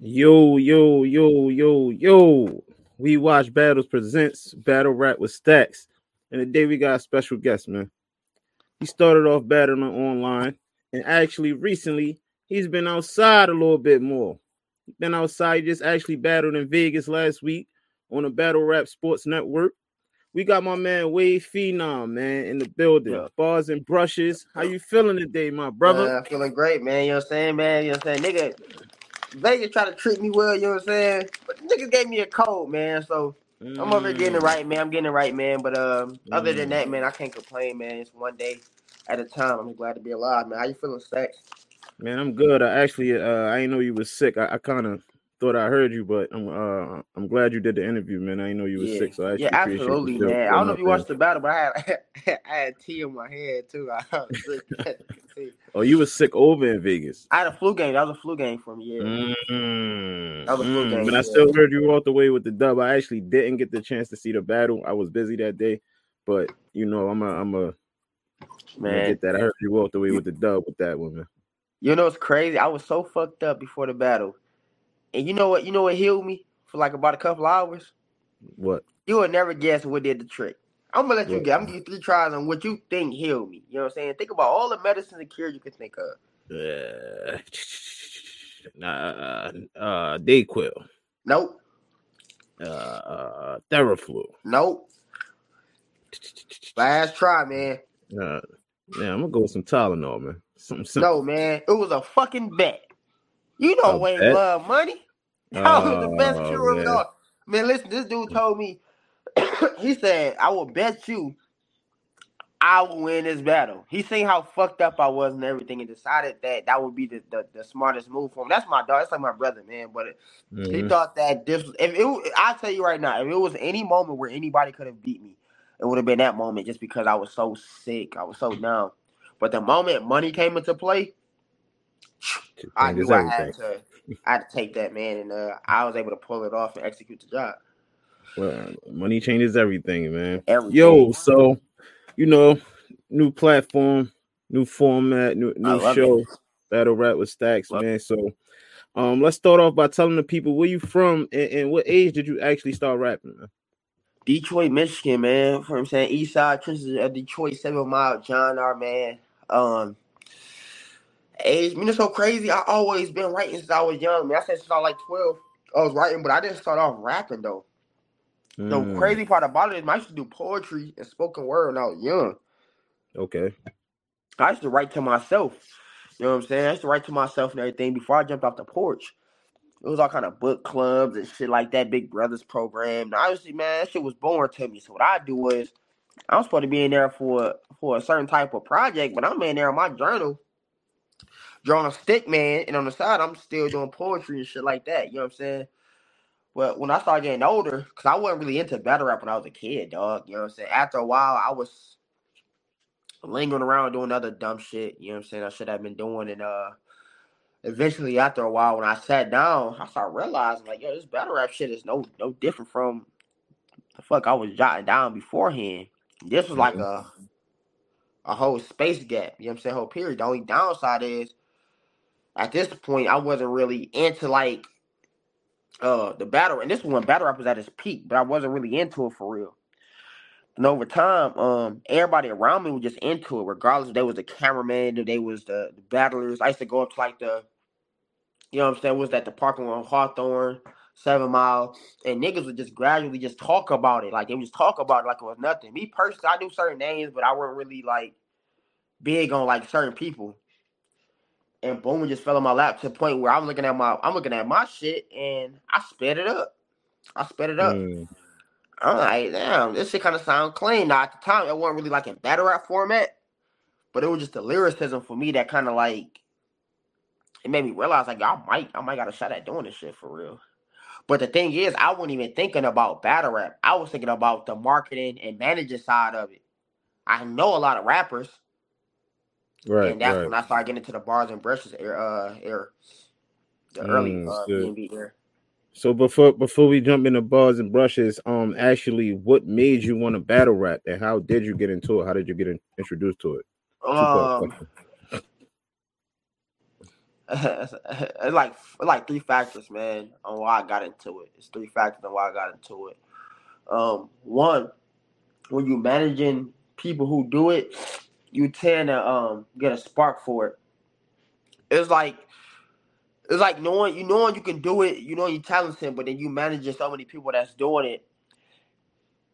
Yo, yo, yo, yo, yo. We Watch Battles presents Battle Rap with Stakkz. And today we got a special guest, man. He started off battling online, and actually recently he's been outside a little bit more. Been outside, just actually battled in Vegas last week on the Battle Rap Sports Network. We got my man Wave Phenom, man, in the building. Yeah. Bars and brushes. How you feeling today, my brother? Man, I'm feeling great, man. You know what I'm saying, man? You know what I'm saying? Nigga, Vegas try to treat me well, you know what I'm saying? But niggas gave me a cold, man. So I'm over getting it Mm. right, man. I'm getting it right, man. But um, other than Mm. that, man, I can't complain, man. It's one day at a time. I'm glad to be alive, man. How you feeling, Stakkz? Man, I'm good. I actually, uh, I didn't know you was sick. I, I kind of thought I heard you, but I'm, uh, I'm glad you did the interview, man. I didn't know you were Yeah, sick, so I actually yeah, absolutely, man. I don't know if you watched the battle, but I had I had tea in my head too. I was sick. there. Oh, you was sick over in Vegas. I had a flu game. That was a flu game for me. Yeah. Mm, That was a flu mm, game, But I still heard you walked away with the dub. I actually didn't get the chance to see the battle. I was busy that day, but you know, I'm a, I'm a, Man, get that. I heard you walked away with the dub with that one, man. You know it's crazy. I was so fucked up before the battle, and you know what? You know what healed me for like about a couple hours. What? You would never guess what did the trick. I'm gonna let you What? get. I'm gonna give you three tries on what you think healed me. You know what I'm saying? Think about all the medicines and cures you can think of. Uh, nah, uh, uh, Dayquil, Nope. uh, uh, Theraflu. Nope. Last try, man. Uh, yeah, I'm gonna go with some Tylenol, man. Something simple. No, man. It was a fucking bet. You know Wayne bet? love money. That was the best Oh, cure man. all. Man, listen, this dude told me, he said, I will bet you I will win this battle. He seen how fucked up I was and everything and decided that that would be the, the, the smartest move for him. That's my dog. That's like my brother, man. But he Mhm. thought that this was, if it, I tell you right now, if it was any moment where anybody could have beat me, it would have been that moment just because I was so sick. I was so down. But the moment money came into play, I knew I had to I had to take that man and uh, I was able to pull it off and execute the job. Well, money changes everything, man. Everything. Yo, so you know, new platform, new format, new new show, it. Battle Rap with Stakkz, Love man. So, um, let's start off by telling the people where you from and, and what age did you actually start rapping? Man? Detroit, Michigan, man. You know what I'm saying East Side trenches of Detroit, seven mile John R. Man. Um, age, you know, so crazy. I always been writing since I was young. Man, I said since I was like twelve, I was writing, but I didn't start off rapping though. The Mm, crazy part about it is I used to do poetry and spoken word when I was young. Okay. I used to write to myself. You know what I'm saying? I used to write to myself and everything before I jumped off the porch. It was all kind of book clubs and shit like that, Big Brothers program. And obviously, man, that shit was boring to me. So what I do was I'm supposed to be in there for for a certain type of project, but I'm in there in my journal, drawing a stick man, and on the side I'm still doing poetry and shit like that. You know what I'm saying? But when I started getting older, because I wasn't really into battle rap when I was a kid, dog. You know what I'm saying? After a while, I was lingering around doing other dumb shit. You know what I'm saying? I should have been doing. And uh, eventually, after a while, when I sat down, I started realizing like, yo, this battle rap shit is no no different from the fuck I was jotting down beforehand. This was like a a whole space gap. You know what I'm saying? Whole period. The only downside is at this point I wasn't really into like uh the battle and this was when battle rap was at its peak, but I wasn't really into it for real. And over time, um, everybody around me was just into it, regardless if they was the cameraman, if they was the, the battlers. I used to go up to like the, you know what I'm saying, was that the parking lot on Hawthorne, Seven Mile, and niggas would just gradually just talk about it. Like they would just talk about it like it was nothing. Me personally, I knew certain names, but I wasn't really like big on like certain people. And boom, it just fell on my lap to the point where I'm looking at my I'm looking at my shit and I sped it up. I sped it up. Mm, I'm like, damn, this shit kind of sound clean. Now at the time, it wasn't really like in battle rap format, but it was just the lyricism for me that kind of like it made me realize like I might I might got a shot at doing this shit for real. But the thing is, I wasn't even thinking about battle rap. I was thinking about the marketing and managing side of it. I know a lot of rappers, right, and that's right. when I started getting into the bars and brushes era, uh, era the early Mm, uh. B&B era. So before before we jump into bars and brushes, um, actually, what made you want to battle rap, and how did you get into it? How did you get in, introduced to it? Um, like like three factors, man, on why I got into it. It's three factors on why I got into it. Um, one, when you're managing people who do it, you tend to um get a spark for it. It's like it's like knowing you knowing you can do it, you know you're talented, but then you managing so many people that's doing it.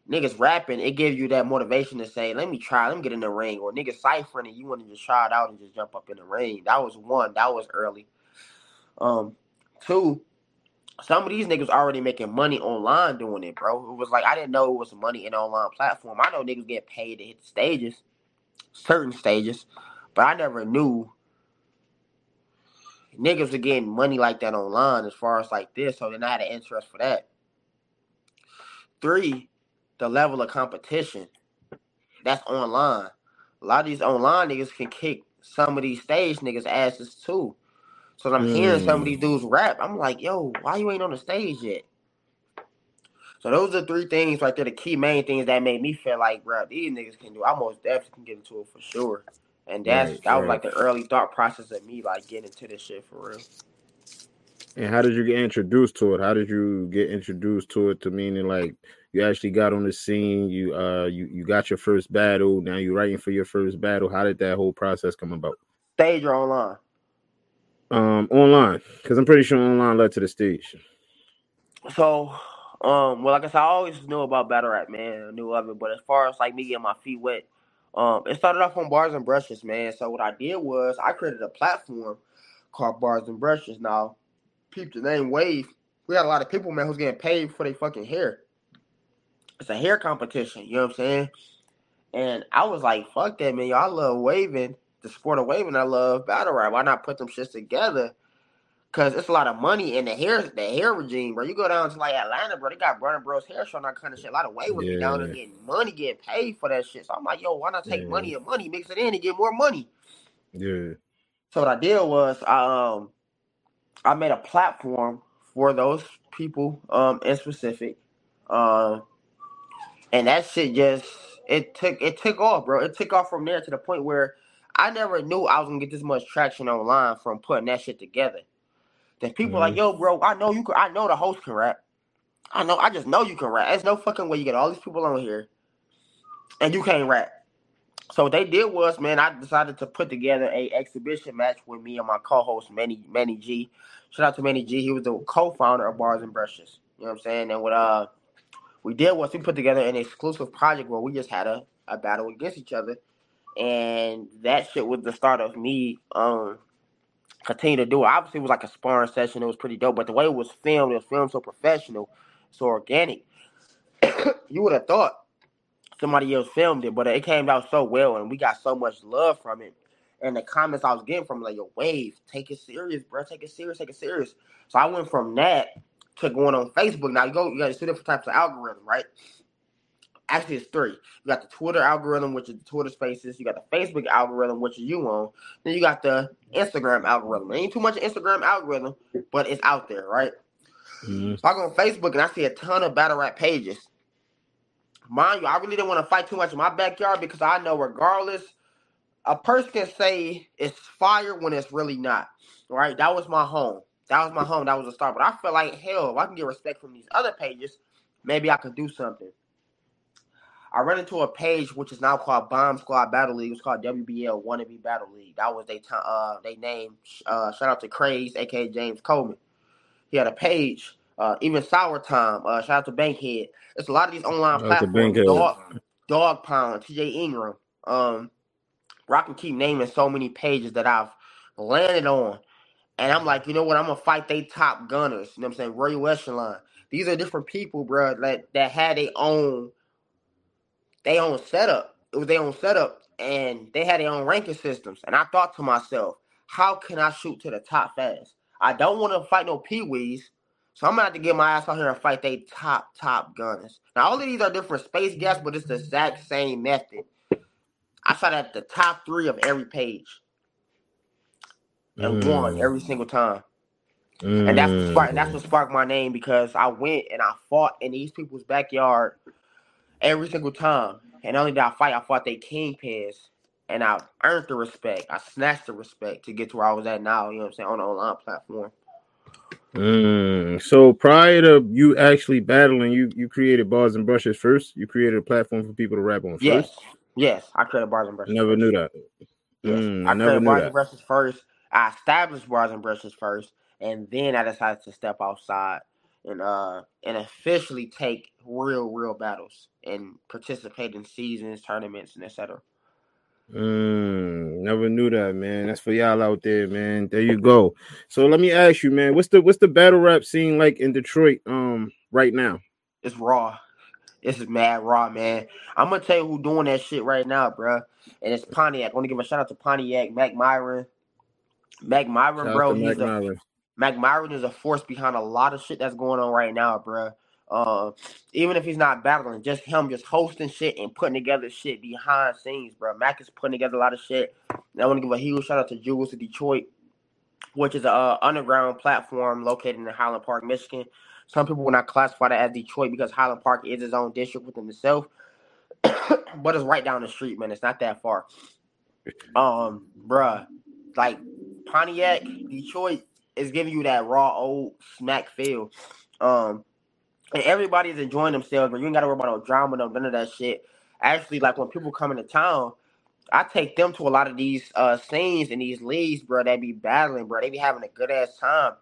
Niggas rapping, it gives you that motivation to say, "Let me try, let me get in the ring." Or niggas ciphering, and you want to just try it out and just jump up in the ring. That was one. That was early. Um, two, some of these niggas already making money online doing it, bro. It was like I didn't know it was money in online platform. I know niggas get paid to hit the stages, certain stages, but I never knew niggas are getting money like that online as far as like this. So then I had an interest for that. Three, the level of competition that's online. A lot of these online niggas can kick some of these stage niggas asses too. So I'm mm. hearing some of these mm. dudes rap. I'm like, yo, why you ain't on the stage yet? So those are three things right there, the key main things that made me feel like, bro, these niggas can do. I most definitely can get into it for sure. And that's right, that right. was like the early thought process of me like getting into this shit for real. And how did you get introduced to it? How did you get introduced to it? To meaning like you actually got on the scene, you uh you, you got your first battle, now you're writing for your first battle. How did that whole process come about? Stage or online? Um online. Because I'm pretty sure online led to the stage. So um well like I said, I always knew about battle rap, man. I knew of it. But as far as like me getting my feet wet, um, it started off on Bars and Brushes, man. So what I did was I created a platform called Bars and Brushes. Now, people the name Wave. We had a lot of people, man, who's getting paid for their fucking hair. It's a hair competition, you know what I'm saying? And I was like, fuck that, man. Y'all love waving, the sport of waving. I love battle rap. Why not put them shits together? Cause it's a lot of money in the hair, the hair regime, bro. You go down to like Atlanta, bro. They got Burner Bros hair show and that kind of shit. A lot of waivers yeah. down there getting money, getting paid for that shit. So I'm like, yo, why not take yeah. money and money, mix it in and get more money? Yeah. So what I did was I um I made a platform for those people um in specific. Um and that shit just it took it took off, bro. It took off from there to the point where I never knew I was gonna get this much traction online from putting that shit together. That people mm-hmm. like, yo, bro, I know you can. I know the host can rap. I know. I just know you can rap. There's no fucking way you get all these people on here, and you can't rap. So what they did was, man, I decided to put together a exhibition match with me and my co-host Manny Manny G. Shout out to Manny G. He was the co-founder of Bars and Brushes. You know what I'm saying? And what uh we did was we put together an exclusive project where we just had a, a battle against each other. And that shit was the start of me um continue to do it. Obviously, it was like a sparring session. It was pretty dope. But the way it was filmed, it was filmed so professional, so organic. you would have thought somebody else filmed it, but it came out so well, and we got so much love from it. And the comments I was getting from like, "Yo, Wave, take it serious, bro. Take it serious. Take it serious." So I went from that to going on Facebook. Now you go, you got two different types of algorithm, right? Actually, it's three. You got the Twitter algorithm, which is the Twitter Spaces. You got the Facebook algorithm, which is you own. Then you got the Instagram algorithm. ain't too much Instagram algorithm, but it's out there, right? Mm-hmm. So I go on Facebook and I see a ton of battle rap pages. Mind you, I really didn't want to fight too much in my backyard because I know regardless, a person can say it's fire when it's really not. Right? That was my home. That was my home. That was a start. But I feel like hell, if I can get respect from these other pages, maybe I could do something. I ran into a page which is now called Bomb Squad Battle League. It's called WBL Wannabe Battle League. That was they t- uh they name. Uh, shout out to Craze, aka James Coleman. He had a page. Uh, even Sour Time. Uh, shout out to Bankhead. It's a lot of these online shout platforms. Dog, Dog Pound, TJ Ingram. Um, I can keep naming so many pages that I've landed on. And I'm like, you know what? I'm gonna fight they top gunners. You know what I'm saying? Royal Echelon. These are different people, bro, that that had their own they own setup. It was their own setup, and they had their own ranking systems. And I thought to myself, how can I shoot to the top fast? I don't want to fight no peewees, so I'm gonna have to get my ass out here and fight they top top gunners. Now all of these are different space gaps, but it's the exact same method. I shot at the top three of every page and mm. won every single time. Mm. And that's what sparked, that's what sparked my name because I went and I fought in these people's backyard every single time. And only did I fight, I fought they kingpins. and I earned the respect. I snatched the respect to get to where I was at now. You know what I'm saying on the online platform. Mm, so prior to you actually battling, you you created bars and brushes first. You created a platform for people to rap on first. Yes, yes, I created bars and brushes. Never knew that. Yes. Mm, I I never created knew bars that. and brushes first. I established bars and brushes first, and then I decided to step outside and uh and officially take real, real battles and participate in seasons, tournaments, and etc. Mm, never knew that, man. That's for y'all out there, man. There you go. So let me ask you, man, what's the what's the battle rap scene like in Detroit um right now? It's raw. This is mad raw, man. I'm gonna tell you who doing that shit right now, bruh. And it's Pontiac. I want to give a shout out to Pontiac, Mac Myron. Mac Myron, Shout bro. He's Mac a Myron. Mac Myron is a force behind a lot of shit that's going on right now, bruh. Uh, even if he's not battling, just him just hosting shit and putting together shit behind scenes, bro. Mac is putting together a lot of shit. And I want to give a huge shout out to Jules of Detroit, which is a underground platform located in Highland Park, Michigan. Some people will not classify that as Detroit because Highland Park is its own district within itself, but it's right down the street, man. It's not that far. Um, bruh, like Pontiac, Detroit is giving you that raw old smack feel. Um, and everybody is enjoying themselves, but you ain't gotta worry about no drama, no none of that shit. Actually, like when people come into town, I take them to a lot of these uh scenes and these leagues, bro. They be battling, bro. They be having a good ass time.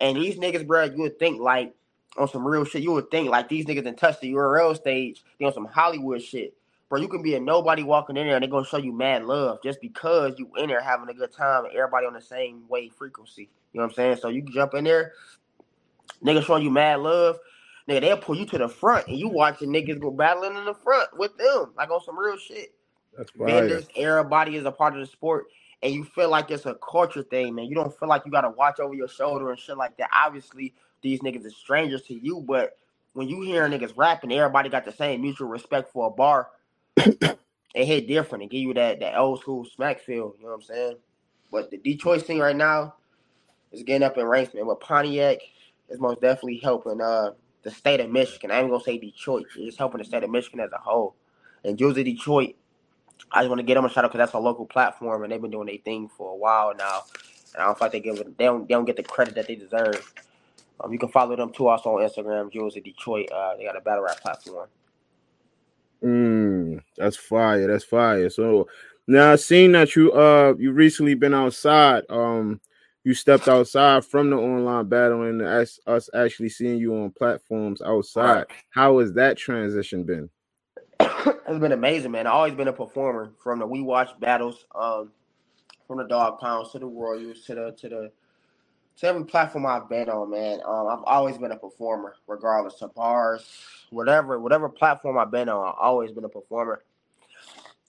And these niggas, bro, you would think like on some real shit. You would think like these niggas in touch the URL stage, they on some Hollywood shit. Bro, you can be a nobody walking in there and they're gonna show you mad love just because you in there having a good time and everybody on the same wave frequency. You know what I'm saying? So you can jump in there, niggas showing you mad love. Nigga, they'll pull you to the front and you watching niggas go battling in the front with them, like on some real shit. That's. Vendors, everybody is a part of the sport, and you feel like it's a culture thing, man. You don't feel like you gotta watch over your shoulder and shit like that. Obviously, these niggas are strangers to you, but when you hear niggas rapping, everybody got the same mutual respect for a bar. it hit different and give you that that old school smack feel. You know what I'm saying? But the Detroit scene right now is getting up in ranks, man. But Pontiac is most definitely helping uh the state of Michigan. I ain't gonna say Detroit. It's helping the state of Michigan as a whole. And of Detroit, I just want to get them a shout out because that's a local platform and they've been doing their thing for a while now. And I don't feel like they give they don't they don't get the credit that they deserve. Um, you can follow them too also on Instagram, Jules of Detroit. Uh, they got a battle rap platform. Mm, that's fire. That's fire. So now seeing that you uh you recently been outside, um you stepped outside from the online battle and us, us actually seeing you on platforms outside. How has that transition been? it's been amazing, man. I've always been a performer from the We Watch battles, um, from the Dog Pounds to the Royals to the to the to every platform I've been on, man. Um, I've always been a performer, regardless of bars, whatever whatever platform I've been on. I've always been a performer.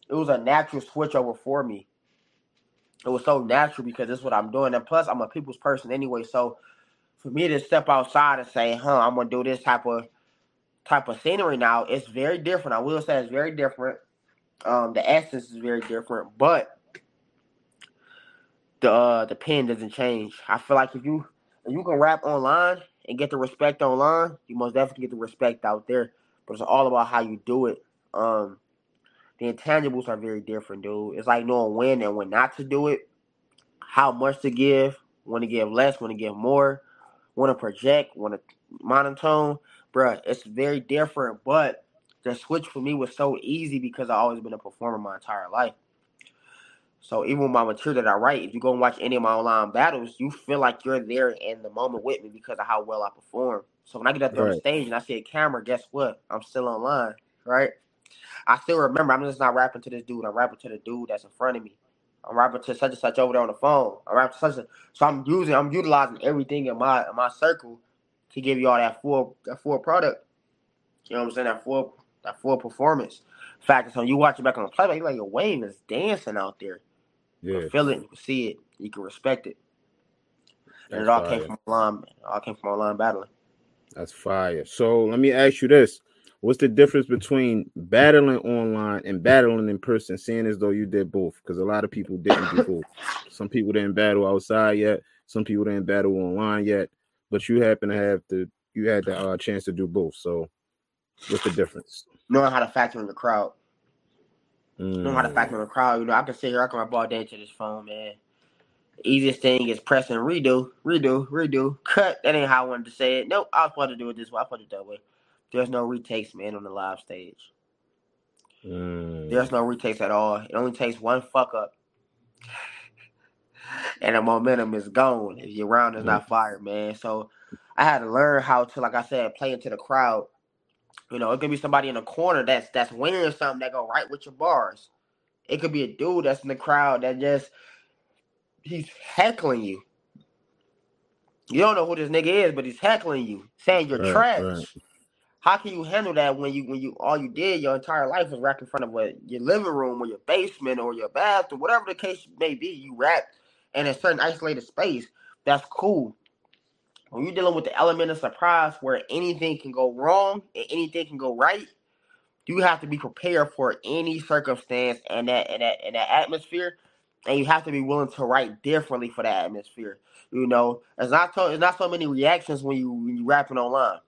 It was a natural switch over for me. It was so natural because this is what I'm doing, and plus I'm a people's person anyway. So for me to step outside and say, "Huh, I'm gonna do this type of type of scenery now," it's very different. I will say it's very different. Um, the essence is very different, but the uh, the pen doesn't change. I feel like if you if you can rap online and get the respect online, you most definitely get the respect out there. But it's all about how you do it. Um, the intangibles are very different, dude. It's like knowing when and when not to do it, how much to give, when to give less, when to give more, when to project, when to monotone. Bruh, it's very different. But the switch for me was so easy because I've always been a performer my entire life. So even with my material that I write, if you go and watch any of my online battles, you feel like you're there in the moment with me because of how well I perform. So when I get up there on stage and I see a camera, guess what? I'm still online, right? I still remember I'm just not rapping to this dude. I'm rapping to the dude that's in front of me. I'm rapping to such and such over there on the phone. I'm rapping to such and so I'm using I'm utilizing everything in my in my circle to give you all that full that full product. You know what I'm saying? That full that full performance. Fact is, when you watch it back on the playback, you're like your wave is dancing out there. You Yeah, feel it, you see it, you can respect it. And that's it all fire. came from online all came from online battling. That's fire. So let me ask you this. What's the difference between battling online and battling in person, seeing as though you did both? Because a lot of people didn't do both. Some people didn't battle outside yet, some people didn't battle online yet, but you happen to have the you had the uh, chance to do both. So what's the difference? Knowing how to factor in the crowd. Know how to Mm. factor in the crowd. You know, I can sit here, I can rap all day to this phone, man. Easiest thing is press and redo, redo, redo, cut. That ain't how I wanted to say it. Nope, I was supposed to do it this way. I to it that way. There's no retakes, man, on the live stage. Mm. There's no retakes at all. It only takes one fuck up. And the momentum is gone if your round is not fired, man. So I had to learn how to, like I said, play into the crowd. You know, it could be somebody in the corner that's that's wearing something that go right with your bars. It could be a dude that's in the crowd that just he's heckling you. You don't know who this nigga is, but he's heckling you, saying you're Right, trash. right. How can you handle that when you when you all you did your entire life was rap in front of what your living room or your basement or your bathroom, whatever the case may be, you rap in a certain isolated space. That's cool. When you're dealing with the element of surprise where anything can go wrong and anything can go right, you have to be prepared for any circumstance and that and that and that atmosphere, and you have to be willing to write differently for that atmosphere. You know, it's not so it's not so many reactions when you when you rapping online.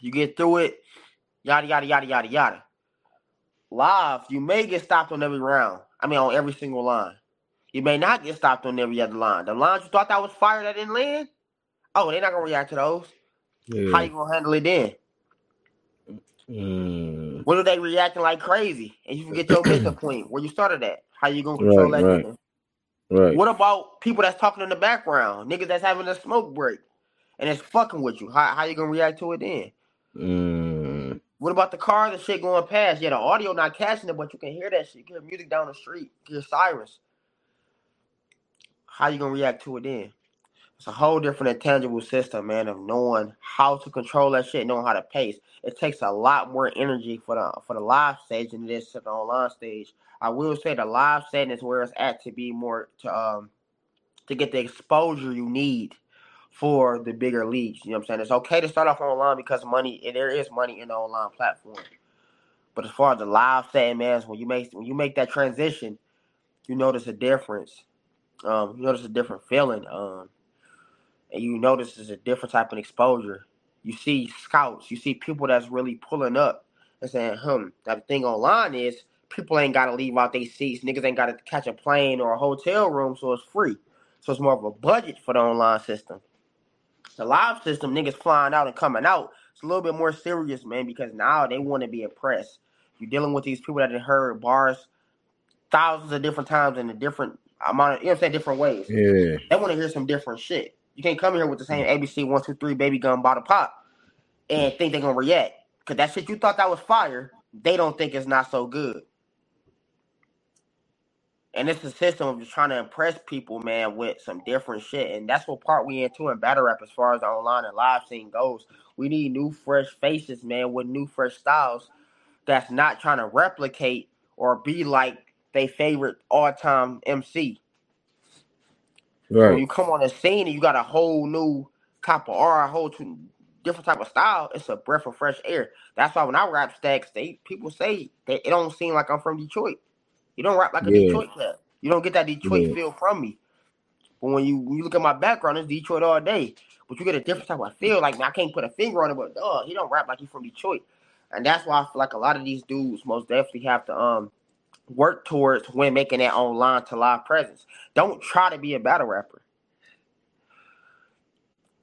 You get through it, yada yada yada yada yada. Live, you may get stopped on every round. I mean, on every single line. You may not get stopped on every other line. The lines you thought that was fire that didn't land. Oh, they're not gonna react to those. How you gonna handle it then? Mm. What are they reacting like crazy? And you forget your mission point where you started at. How you gonna control Right, that? right. Right. What about people that's talking in the background? Niggas that's having a smoke break and it's fucking with you. How how you gonna react to it then? Mm. What about the car, the shit going past? Yeah, the audio not catching it, but you can hear that shit. You can hear music down the street. You hear sirens. How you gonna react to it then? It's a whole different intangible system, man, of knowing how to control that shit, knowing how to pace. It takes a lot more energy for the for the live stage than it is to the online stage. I will say the live setting is where it's at to be more to um to get the exposure you need for the bigger leagues. You know what I'm saying? It's okay to start off online because money there is money in the online platform. But as far as the live setting, man, when you make when you make that transition, you notice a difference. Um, you notice a different feeling. Um, and you notice there's a different type of exposure. You see scouts, you see people that's really pulling up and saying, hmm, that thing online is people ain't gotta leave out their seats, niggas ain't gotta catch a plane or a hotel room, so it's free. So it's more of a budget for the online system. The live system, niggas flying out and coming out, it's a little bit more serious, man, because now they want to be impressed. You're dealing with these people that have heard bars thousands of different times in a different amount of, you know what I'm saying, different ways. Yeah. They want to hear some different shit. You can't come here with the same mm-hmm. ABC one two three baby gun bottle pop and mm-hmm. think they're gonna react. Cause that shit you thought that was fire, they don't think it's not so good. And it's a system of just trying to impress people, man, with some different shit. And that's what part we into in battle rap as far as the online and live scene goes. We need new fresh faces, man, with new fresh styles that's not trying to replicate or be like they favorite all time MC. When you come on the scene and you got a whole new type of aura, a whole two, different type of style, it's a breath of fresh air. That's why when I rap stacks, they people say that it don't seem like I'm from Detroit. You don't rap like a Yeah. Detroit cat. You don't get that Detroit Yeah. feel from me. But when you when you look at my background, it's Detroit all day. But you get a different type of feel. Like I can't put a finger on it, but dog, he don't rap like he's from Detroit. And that's why I feel like a lot of these dudes most definitely have to um work towards when making that online to live presence. Don't try to be a battle rapper.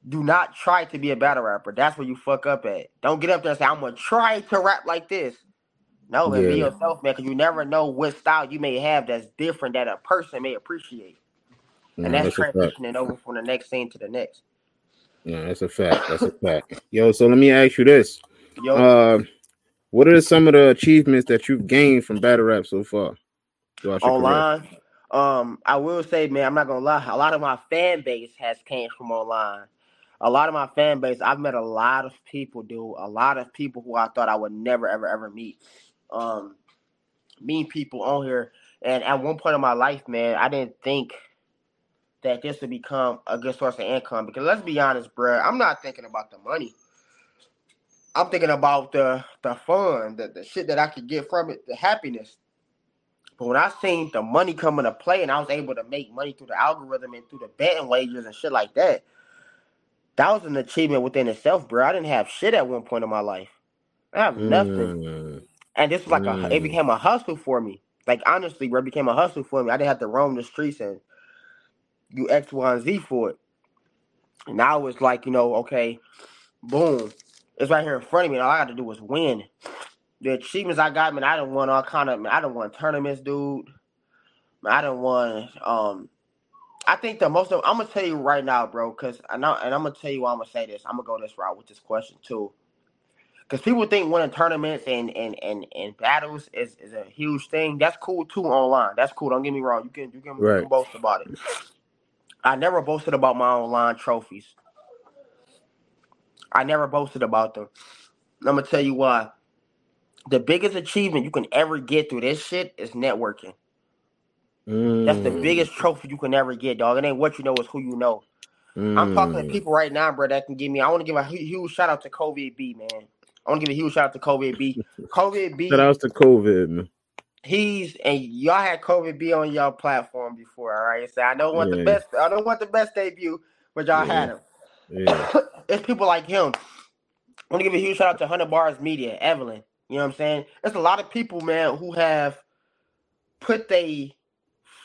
Do not try to be a battle rapper. That's where you fuck up at. Don't get up there and say, I'm gonna try to rap like this. No, man, be yourself, man, because you never know what style you may have that's different that a person may appreciate. No, And that's that's transitioning over from the next scene to the next. Yeah, that's a fact. That's a fact. Yo, so let me ask you this. Yo, Uh, what are some of the achievements that you've gained from battle rap so far? your career? online. Um, I will say, man, I'm not gonna lie. A lot of my fan base has came from online. A lot of my fan base, I've met a lot of people, dude. A lot of people who I thought I would never, ever, ever meet. Um, meeting people on here, and at one point in my life, man, I didn't think that this would become a good source of income. Because let's be honest, bruh, I'm not thinking about the money. I'm thinking about the the fun, the, the shit that I could get from it, the happiness. But when I seen the money come into play and I was able to make money through the algorithm and through the betting wagers and shit like that, that was an achievement within itself, bro. I didn't have shit at one point in my life. I have nothing. Mm, And this was like a it Mm. became a hustle for me. Like honestly, bro, it became a hustle for me. I didn't have to roam the streets and do X, Y, and Z for it. And now it's like, you know, okay, boom. It's right here in front of me. All I got to do is win. The achievements I got, man, I don't want all kind of, man, I don't want tournaments, dude. Man, I don't want, um, I think the most, of, I'm gonna tell you right now, bro, because I know, and I'm gonna tell you why I'm gonna say this. I'm gonna go this route with this question too, because people think winning tournaments and and and and battles is, is a huge thing. That's cool too online. That's cool. Don't get me wrong. You can you can, right. you can boast about it. I never boasted about my online trophies. I never boasted about them. I'm gonna tell you why. The biggest achievement you can ever get through this shit is networking. Mm. That's the biggest mm. trophy you can ever get, dog. It ain't what you know, it's who you know. Mm. I'm talking to mm. people right now, bro, that can give me. I want to give a huge shout out to COVID B, man. I want to give a huge shout out to COVID B. COVID B. Shout out to COVID, man. He's and y'all had COVID B on y'all platform before, all right? So I don't want yeah. the best. I don't want the best debut, but y'all yeah. had him. Yeah. it's people like him. I want to give a huge shout out to Hundred Bars Media, Evelyn. You know what I'm saying? There's a lot of people, man, who have put their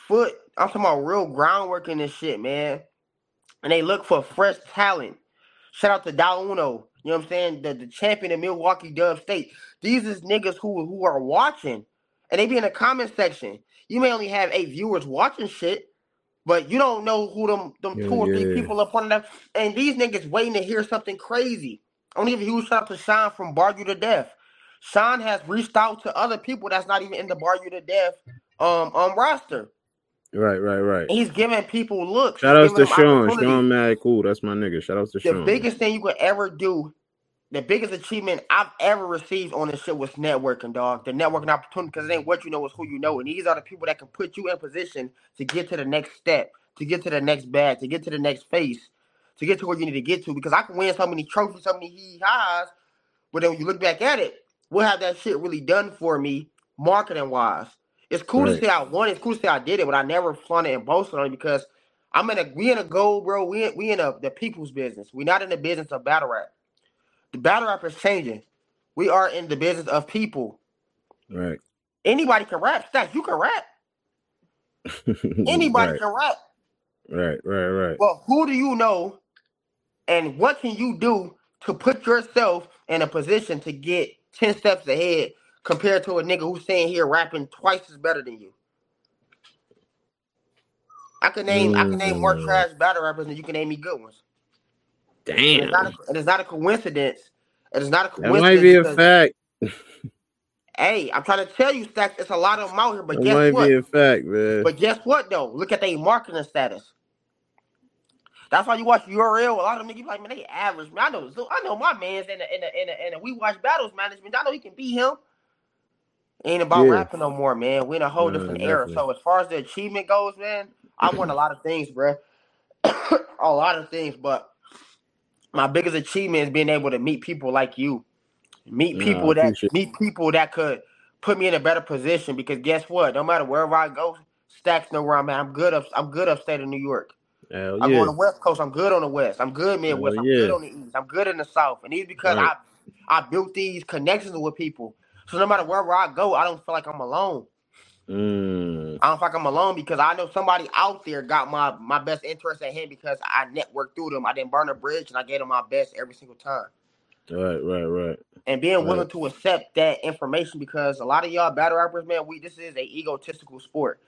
foot. I'm talking about real groundwork in this shit, man. And they look for fresh talent. Shout out to Dauno. You know what I'm saying? The, the champion of Milwaukee Dub State. These is niggas who who are watching. And they be in the comment section. You may only have eight viewers watching shit, but you don't know who them them yeah, two or three yeah. people up on them. And these niggas waiting to hear something crazy. I want to give a huge shout out to Sean from Bar You to Death. Sean has reached out to other people that's not even in the Bar You to Death um um roster. Right, right, right. He's giving people looks. Shout out to Sean. Sean mad cool. That's my nigga. Shout out to the Sean. The biggest thing you could ever do, the biggest achievement I've ever received on this shit was networking, dog. The networking opportunity, because it ain't what you know, it's who you know. And these are the people that can put you in position to get to the next step, to get to the next bag, to get to the next phase, to get to where you need to get to. Because I can win so many trophies, so many hee haws, but then when you look back at it, what have that shit really done for me marketing wise? It's cool right. to say I won. It's cool to say I did it, but I never flaunted and boasted on it because I'm in a we in a goal, bro. We in, we in a the people's business. We're not in the business of battle rap. The battle rap is changing. We are in the business of people. Right. Anybody can rap. Stakkz, you can rap. Anybody right. can rap. Right, right, right. Well, who do you know and what can you do to put yourself in a position to get 10 steps ahead compared to a nigga who's saying here rapping twice as better than you. I can name mm. I can name more mm. trash battle rappers than you can name me good ones. Damn. It is not a, it is not a coincidence. It is not a coincidence. That might be a fact. hey, I'm trying to tell you, Stakkz, it's a lot of them out here, but that guess might what? be a fact, man. But guess what though? Look at their marketing status. That's why you watch URL. A lot of them niggas like, man, they average. Man, I know, I know my man's in the in the in the, in the we watch battles management. I know he can beat him. Ain't about yeah. rapping no more, man. We're in a whole no, different definitely. era. So as far as the achievement goes, man, I won a lot of things, bro. a lot of things, but my biggest achievement is being able to meet people like you, meet people no, that meet people that could put me in a better position. Because guess what? No matter wherever I go, Stakkz know where I'm at. I'm good up. I'm good upstate of New York. Hell I'm yeah. on the West Coast. I'm good on the West. I'm good Midwest. Hell I'm yeah. good on the East. I'm good in the South. And it's because right. I I built these connections with people so no matter wherever I go, I don't feel like I'm alone. Mm. I don't feel like I'm alone because I know somebody out there got my my best interest at hand because I networked through them. I didn't burn a bridge and I gave them my best every single time. Right, right, right. And being right. willing to accept that information because a lot of y'all battle rappers, man, we this is a egotistical sport.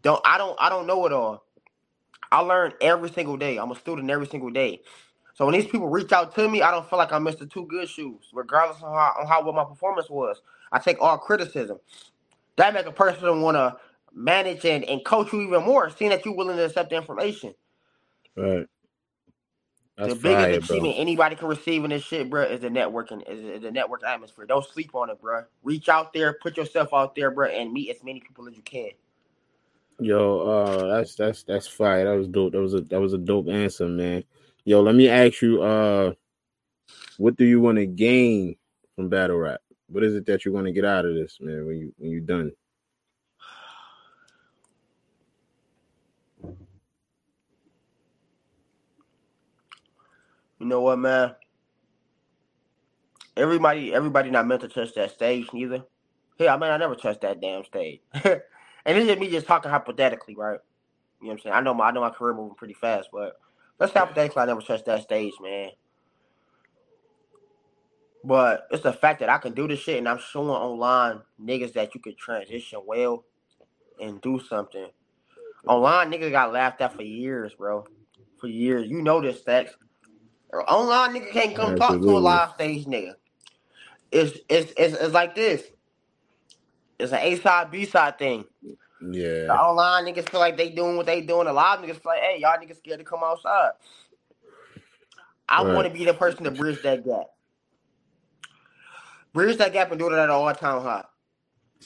Don't I don't I don't know it all. I learn every single day. I'm a student every single day. So when these people reach out to me, I don't feel like I missed Mr. Two Good Shoes, regardless of how, on how what my performance was. I take all criticism. That make a person want to manage and, and coach you even more, seeing that you're willing to accept the information. Right. That's the biggest fire, achievement bro. anybody can receive in this shit, bro, is the networking, is the network atmosphere. Don't sleep on it, bro. Reach out there, put yourself out there, bro, and meet as many people as you can. Yo, uh, that's that's that's fire. That was dope. That was a that was a dope answer, man. Yo, let me ask you, uh, what do you want to gain from battle rap? What is it that you want to get out of this, man? When you when you're done. You know what, man? Everybody, everybody not meant to touch that stage neither. Hey, I mean, I never touched that damn stage. and this is me just talking hypothetically, right? You know what I'm saying? I know my I know my career moving pretty fast, but let's hypothetically I never touched that stage, man. But it's the fact that I can do this shit and I'm showing online niggas that you could transition well and do something. Online niggas got laughed at for years, bro. For years. You know this, Stakkz. Online nigga can't come talk to a live stage nigga. It's it's it's, it's like this. It's an A side, B side thing. The Yeah. online niggas feel like they doing what they doing. A lot of niggas feel like, hey, y'all niggas scared to come outside. I Right. want to be the person to bridge that gap. Bridge that gap and do it at an all time high.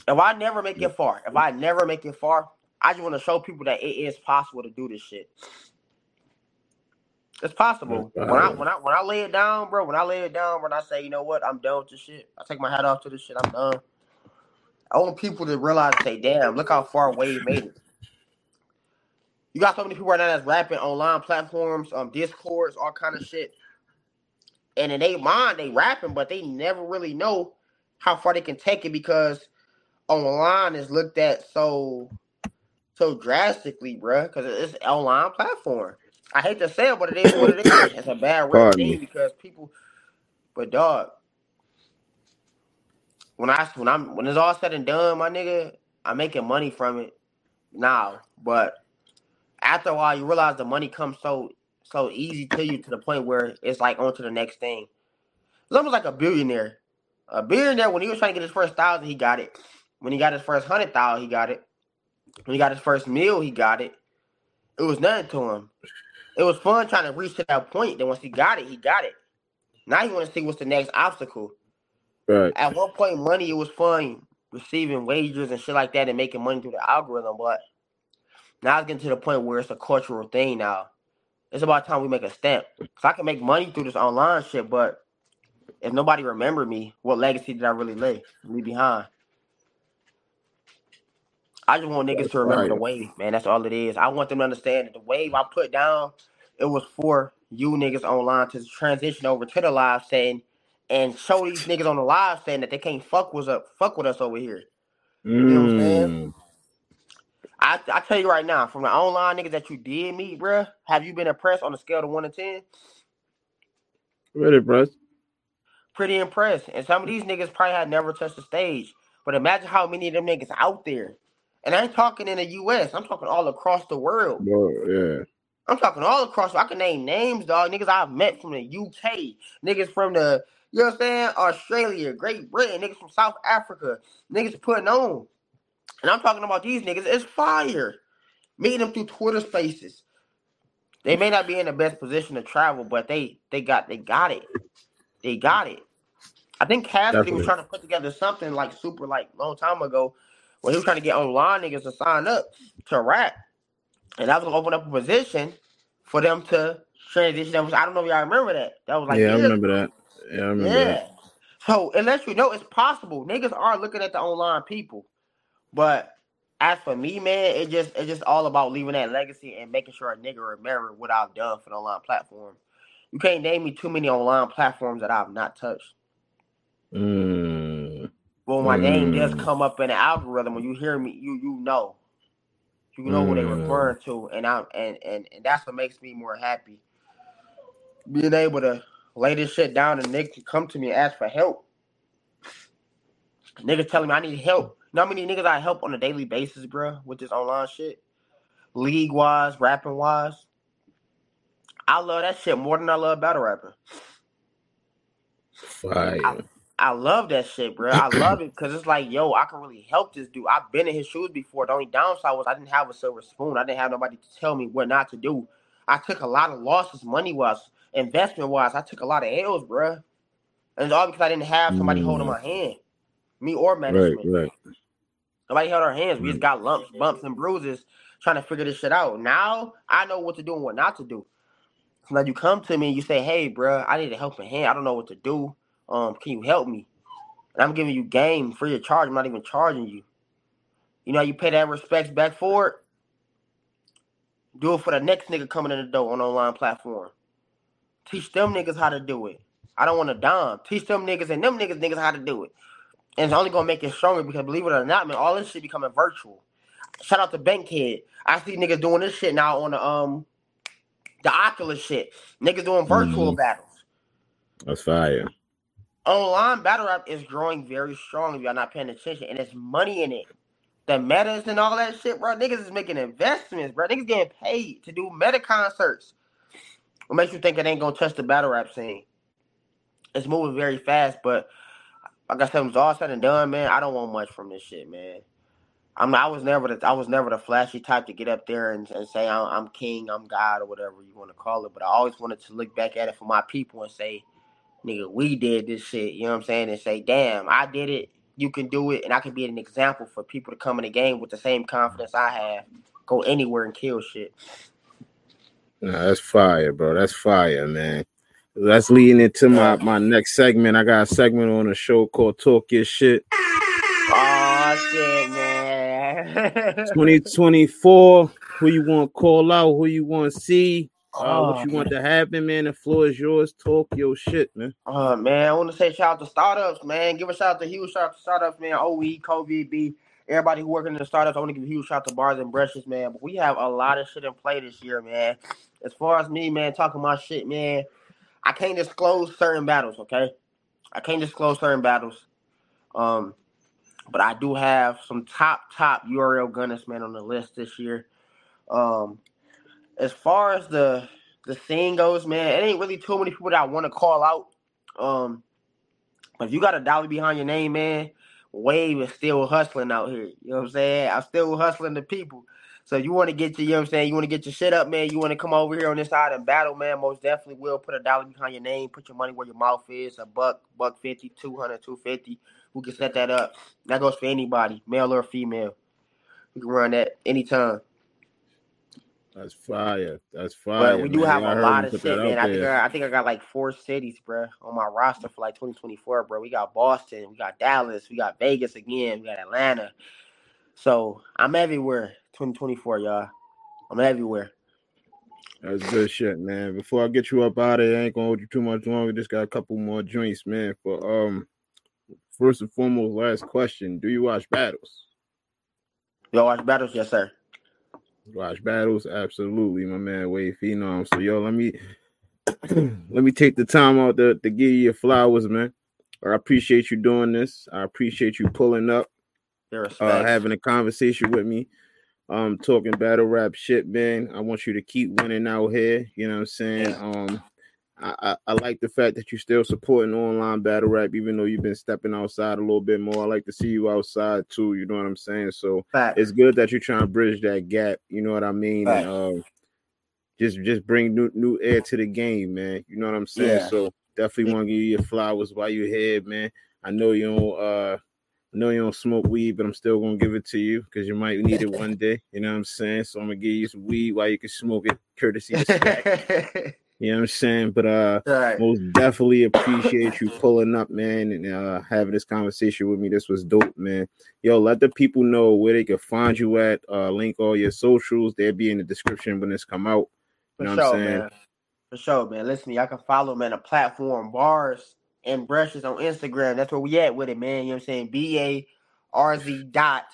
If I never make it far, if I never make it far, I just want to show people that it is possible to do this shit. It's possible. When I when I when I lay it down, bro, when I lay it down, when I say, you know what, I'm done with this shit. I take my hat off to this shit. I'm done. I want people to realize, say, damn, look how far Wave made it. You got so many people right now that's rapping online platforms, um, discords, all kind of shit. And in they mind, they rapping, but they never really know how far they can take it because online is looked at so so drastically, bruh, because it's an online platform. I hate to say it, but it is what it is. It's a bad rap thing because people. But dog, when I when I'm when it's all said and done, my nigga, I'm making money from it now. But after a while, you realize the money comes so so easy to you to the point where it's like on to the next thing. It's almost like a billionaire. A billionaire when he was trying to get his first thousand, he got it. When he got his first hundred thousand, he got it. When he got his first meal, he got it. It was nothing to him. It was fun trying to reach to that point. Then once he got it, he got it. Now you want to see what's the next obstacle. Right. At one point, money it was fun receiving wages and shit like that and making money through the algorithm, but now it's getting to the point where it's a cultural thing now. It's about time we make a stamp. Cause I can make money through this online shit, but if nobody remember me, what legacy did I really lay leave behind? I just want niggas to remember the wave, man. That's all it is. I want them to understand that the wave I put down, it was for you niggas online to transition over to the live saying and show these niggas on the live saying that they can't fuck with us fuck with us over here. You know what I'm saying? Mm. I I tell you right now, from the online niggas that you did meet, bruh, have you been impressed on a scale of one to ten? Ready, bro? Pretty impressed. And some of these niggas probably had never touched the stage. But imagine how many of them niggas out there. And I ain't talking in the US. I'm talking all across the world. Bro, yeah. I'm talking all across. I can name names, dog. Niggas I've met from the UK. Niggas from the, you know what I'm saying? Australia, Great Britain. Niggas from South Africa. Niggas putting on. And I'm talking about these niggas. It's fire. Meeting them through Twitter spaces. They may not be in the best position to travel, but they they got they got it. They got it. I think Cassidy Definitely. was trying to put together something like super like long time ago when he was trying to get online niggas to sign up to rap. And that was gonna open up a position for them to transition. That was, I don't know if y'all remember that. That was like yeah, I remember ago. that. Yeah, I remember Yeah. that. So it lets you know it's possible. Niggas are looking at the online people. But as for me, man, it just it's just all about leaving that legacy and making sure a nigga remember what I've done for the online platform. You can't name me too many online platforms that I've not touched. Mm. Well, my name does Mm. come up in the algorithm. When you hear me, you you know, you know what they Mm. referring to, and I'm and, and and that's what makes me more happy. Being able to lay this shit down and niggas can come to me and ask for help. Niggas telling me I need help. Know how many niggas I help on a daily basis, bro, with this online shit, league wise, rapping wise. I love that shit more than I love battle rapping. Fire. I love that shit, bro. I love it because it's like, yo, I can really help this dude. I've been in his shoes before. The only downside was I didn't have a silver spoon. I didn't have nobody to tell me what not to do. I took a lot of losses, money wise, investment wise. I took a lot of L's, bro. And it's all because I didn't have somebody holding Mm. my hand, me or management. Right, right. Nobody held our hands. We just got lumps, bumps, and bruises trying to figure this shit out. Now I know what to do and what not to do. So now you come to me and you say, "Hey, bro, I need a helping hand. I don't know what to do. Um, can you help me?" And I'm giving you game free of charge. I'm not even charging you. You know, how you pay that respects back for it. Do it for the next nigga coming in the door on online platform. Teach them niggas how to do it. I don't want to dime. Teach them niggas and them niggas niggas how to do it. And it's only gonna make it stronger because believe it or not, man, all this shit becoming virtual. shout out to Bankhead. I see niggas doing this shit now on the um the Oculus shit. Niggas doing virtual Mhm. battles. That's fire. Online battle rap is growing very strong if y'all not paying attention, and it's money in it. The metas and all that shit, bro. Niggas is making investments, bro. Niggas getting paid to do meta concerts. What makes you think it ain't gonna touch the battle rap scene? It's moving very fast, but like I said, when it's all said and done, man, I don't want much from this shit, man. I'm I was never the I was never the flashy type to get up there and, and say I'm, I'm king, I'm God, or whatever you want to call it. But I always wanted to look back at it for my people and say, nigga, we did this shit. You know what I'm saying? And say, damn, I did it. You can do it, and I can be an example for people to come in the game with the same confidence I have. Go anywhere and kill shit. Nah, that's fire, bro. That's fire, man. That's leading into my my next segment. I got a segment on a show called Talk Your Shit. Oh shit, man. 2024. Who you want to call out? Who you want to see? Uh, what you want to happen, man? The floor is yours. Talk your shit, man. Uh, man, I want to say shout out to startups, man. Give a shout out to huge shout out to startups, man. OE, COVID, B, everybody who working in the startups. I want to give a huge shout out to bars and brushes, man. But we have a lot of shit in play this year, man. As far as me, man, talking my shit, man. I can't disclose certain battles, okay? I can't disclose certain battles. Um, but I do have some top top URL gunners, man, on the list this year. Um, as far as the the scene goes, man, it ain't really too many people that I want to call out. Um, but if you got a dollar behind your name, man, Wave is still hustling out here. You know what I'm saying? I'm still hustling the people. So you want to get your, you know what I'm saying? You want to get your shit up, man. You want to come over here on this side and battle, man. Most definitely will. Put a dollar behind your name. Put your money where your mouth is. A buck, buck 50, 200, 250. We can set that up. That goes for anybody, male or female. You can run that anytime. That's fire. That's fire. But we do man. have I a lot of shit, man. I think. I, I think I got like four cities, bro, on my roster for like 2024, bro. We got Boston, we got Dallas, we got Vegas again, we got Atlanta. So I'm everywhere. 2024, y'all. I'm everywhere. That's good shit, man. Before I get you up out of here, I ain't gonna hold you too much longer. Just got a couple more joints, man. For um, first and foremost, last question: Do you watch battles? Y'all watch battles, yes, sir. Watch battles, absolutely, my man. Wave Phenom. So yo, let me let me take the time out to, to give you your flowers, man. I appreciate you doing this. I appreciate you pulling up, uh, having a conversation with me, um, talking battle rap shit, man. I want you to keep winning out here. You know what I'm saying? Um, I, I, I like the fact that you're still supporting online battle rap, even though you've been stepping outside a little bit more. I like to see you outside too. You know what I'm saying? So Fact. it's good that you're trying to bridge that gap. You know what I mean? And um, just just bring new new air to the game, man. You know what I'm saying? Yeah. So definitely want to give you your flowers while you're here, man. I know you don't uh know you don't smoke weed, but I'm still gonna give it to you because you might need it one day. You know what I'm saying? So I'm gonna give you some weed while you can smoke it, courtesy of Stack. You know what I'm saying? But uh right. most definitely appreciate you pulling up, man, and uh, having this conversation with me. This was dope, man. Yo, let the people know where they can find you at. Uh, link all your socials. They'll be in the description when this come out. For You know what I'm sure, saying? man. For sure, man. Listen, y'all can follow me on the platform bars and brushes on Instagram. That's where we at with it, man. You know what I'm saying? B A R Z dot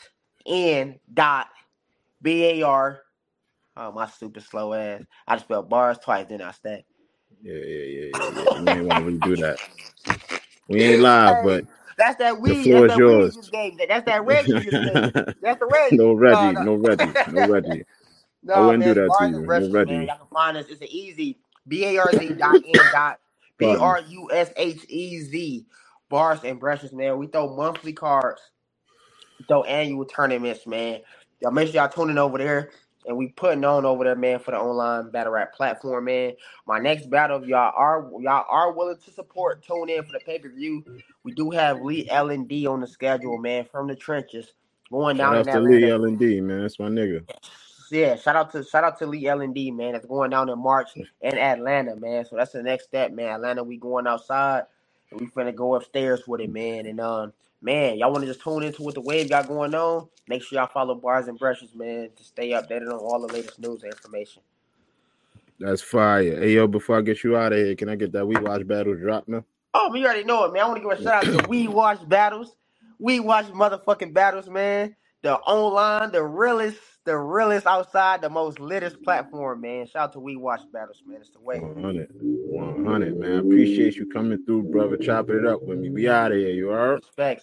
N dot B A R. Oh, my stupid slow ass. I just spelled bars twice, then I stack. Yeah, yeah, yeah, yeah. yeah. We ain't want to redo that. We ain't live, but That's that weed. floor That's is that yours. you just gave. That's that Reggie just gave. That's the Reggie. no Reggie, no. no Reggie, no Reggie. No, I wouldn't do that to you. No Reggie. man. Y'all can find us. It's an easy B A R Z dot N dot B R U S H E Z bars and brushes, man. We throw monthly cards, we throw annual tournaments, man. Y'all make sure y'all tuning over there. And we putting on over there, man, for the online battle rap platform, man. My next battle, y'all are y'all are willing to support, tune in for the pay per view. We do have Lee L and D on the schedule, man, from the trenches, going Shout down out in to Lee. L and D, man. That's my nigga. Yeah, shout out to shout out to Lee L and D, man. It's going down in March in Atlanta, man. So that's the next step, man. Atlanta, we going outside and we finna go upstairs with it, man. And um, man, y'all want to just tune into what the wave got going on? Make sure y'all follow Bars and Brushes, man, to stay updated on all the latest news and information. That's fire. Hey yo, before I get you out of here, can I get that We Watch Battle drop now? Oh, man, you already know it, man. I want to give a shout out to We Watch Battles. We Watch motherfucking battles, man. the online, the realest, the realest outside, the most littest platform, man. Shout out to We Watch Battles, man. It's the way. 100, 100, man. Appreciate you coming through, brother. Chopping it up with me. We out of here. You all right? Respects.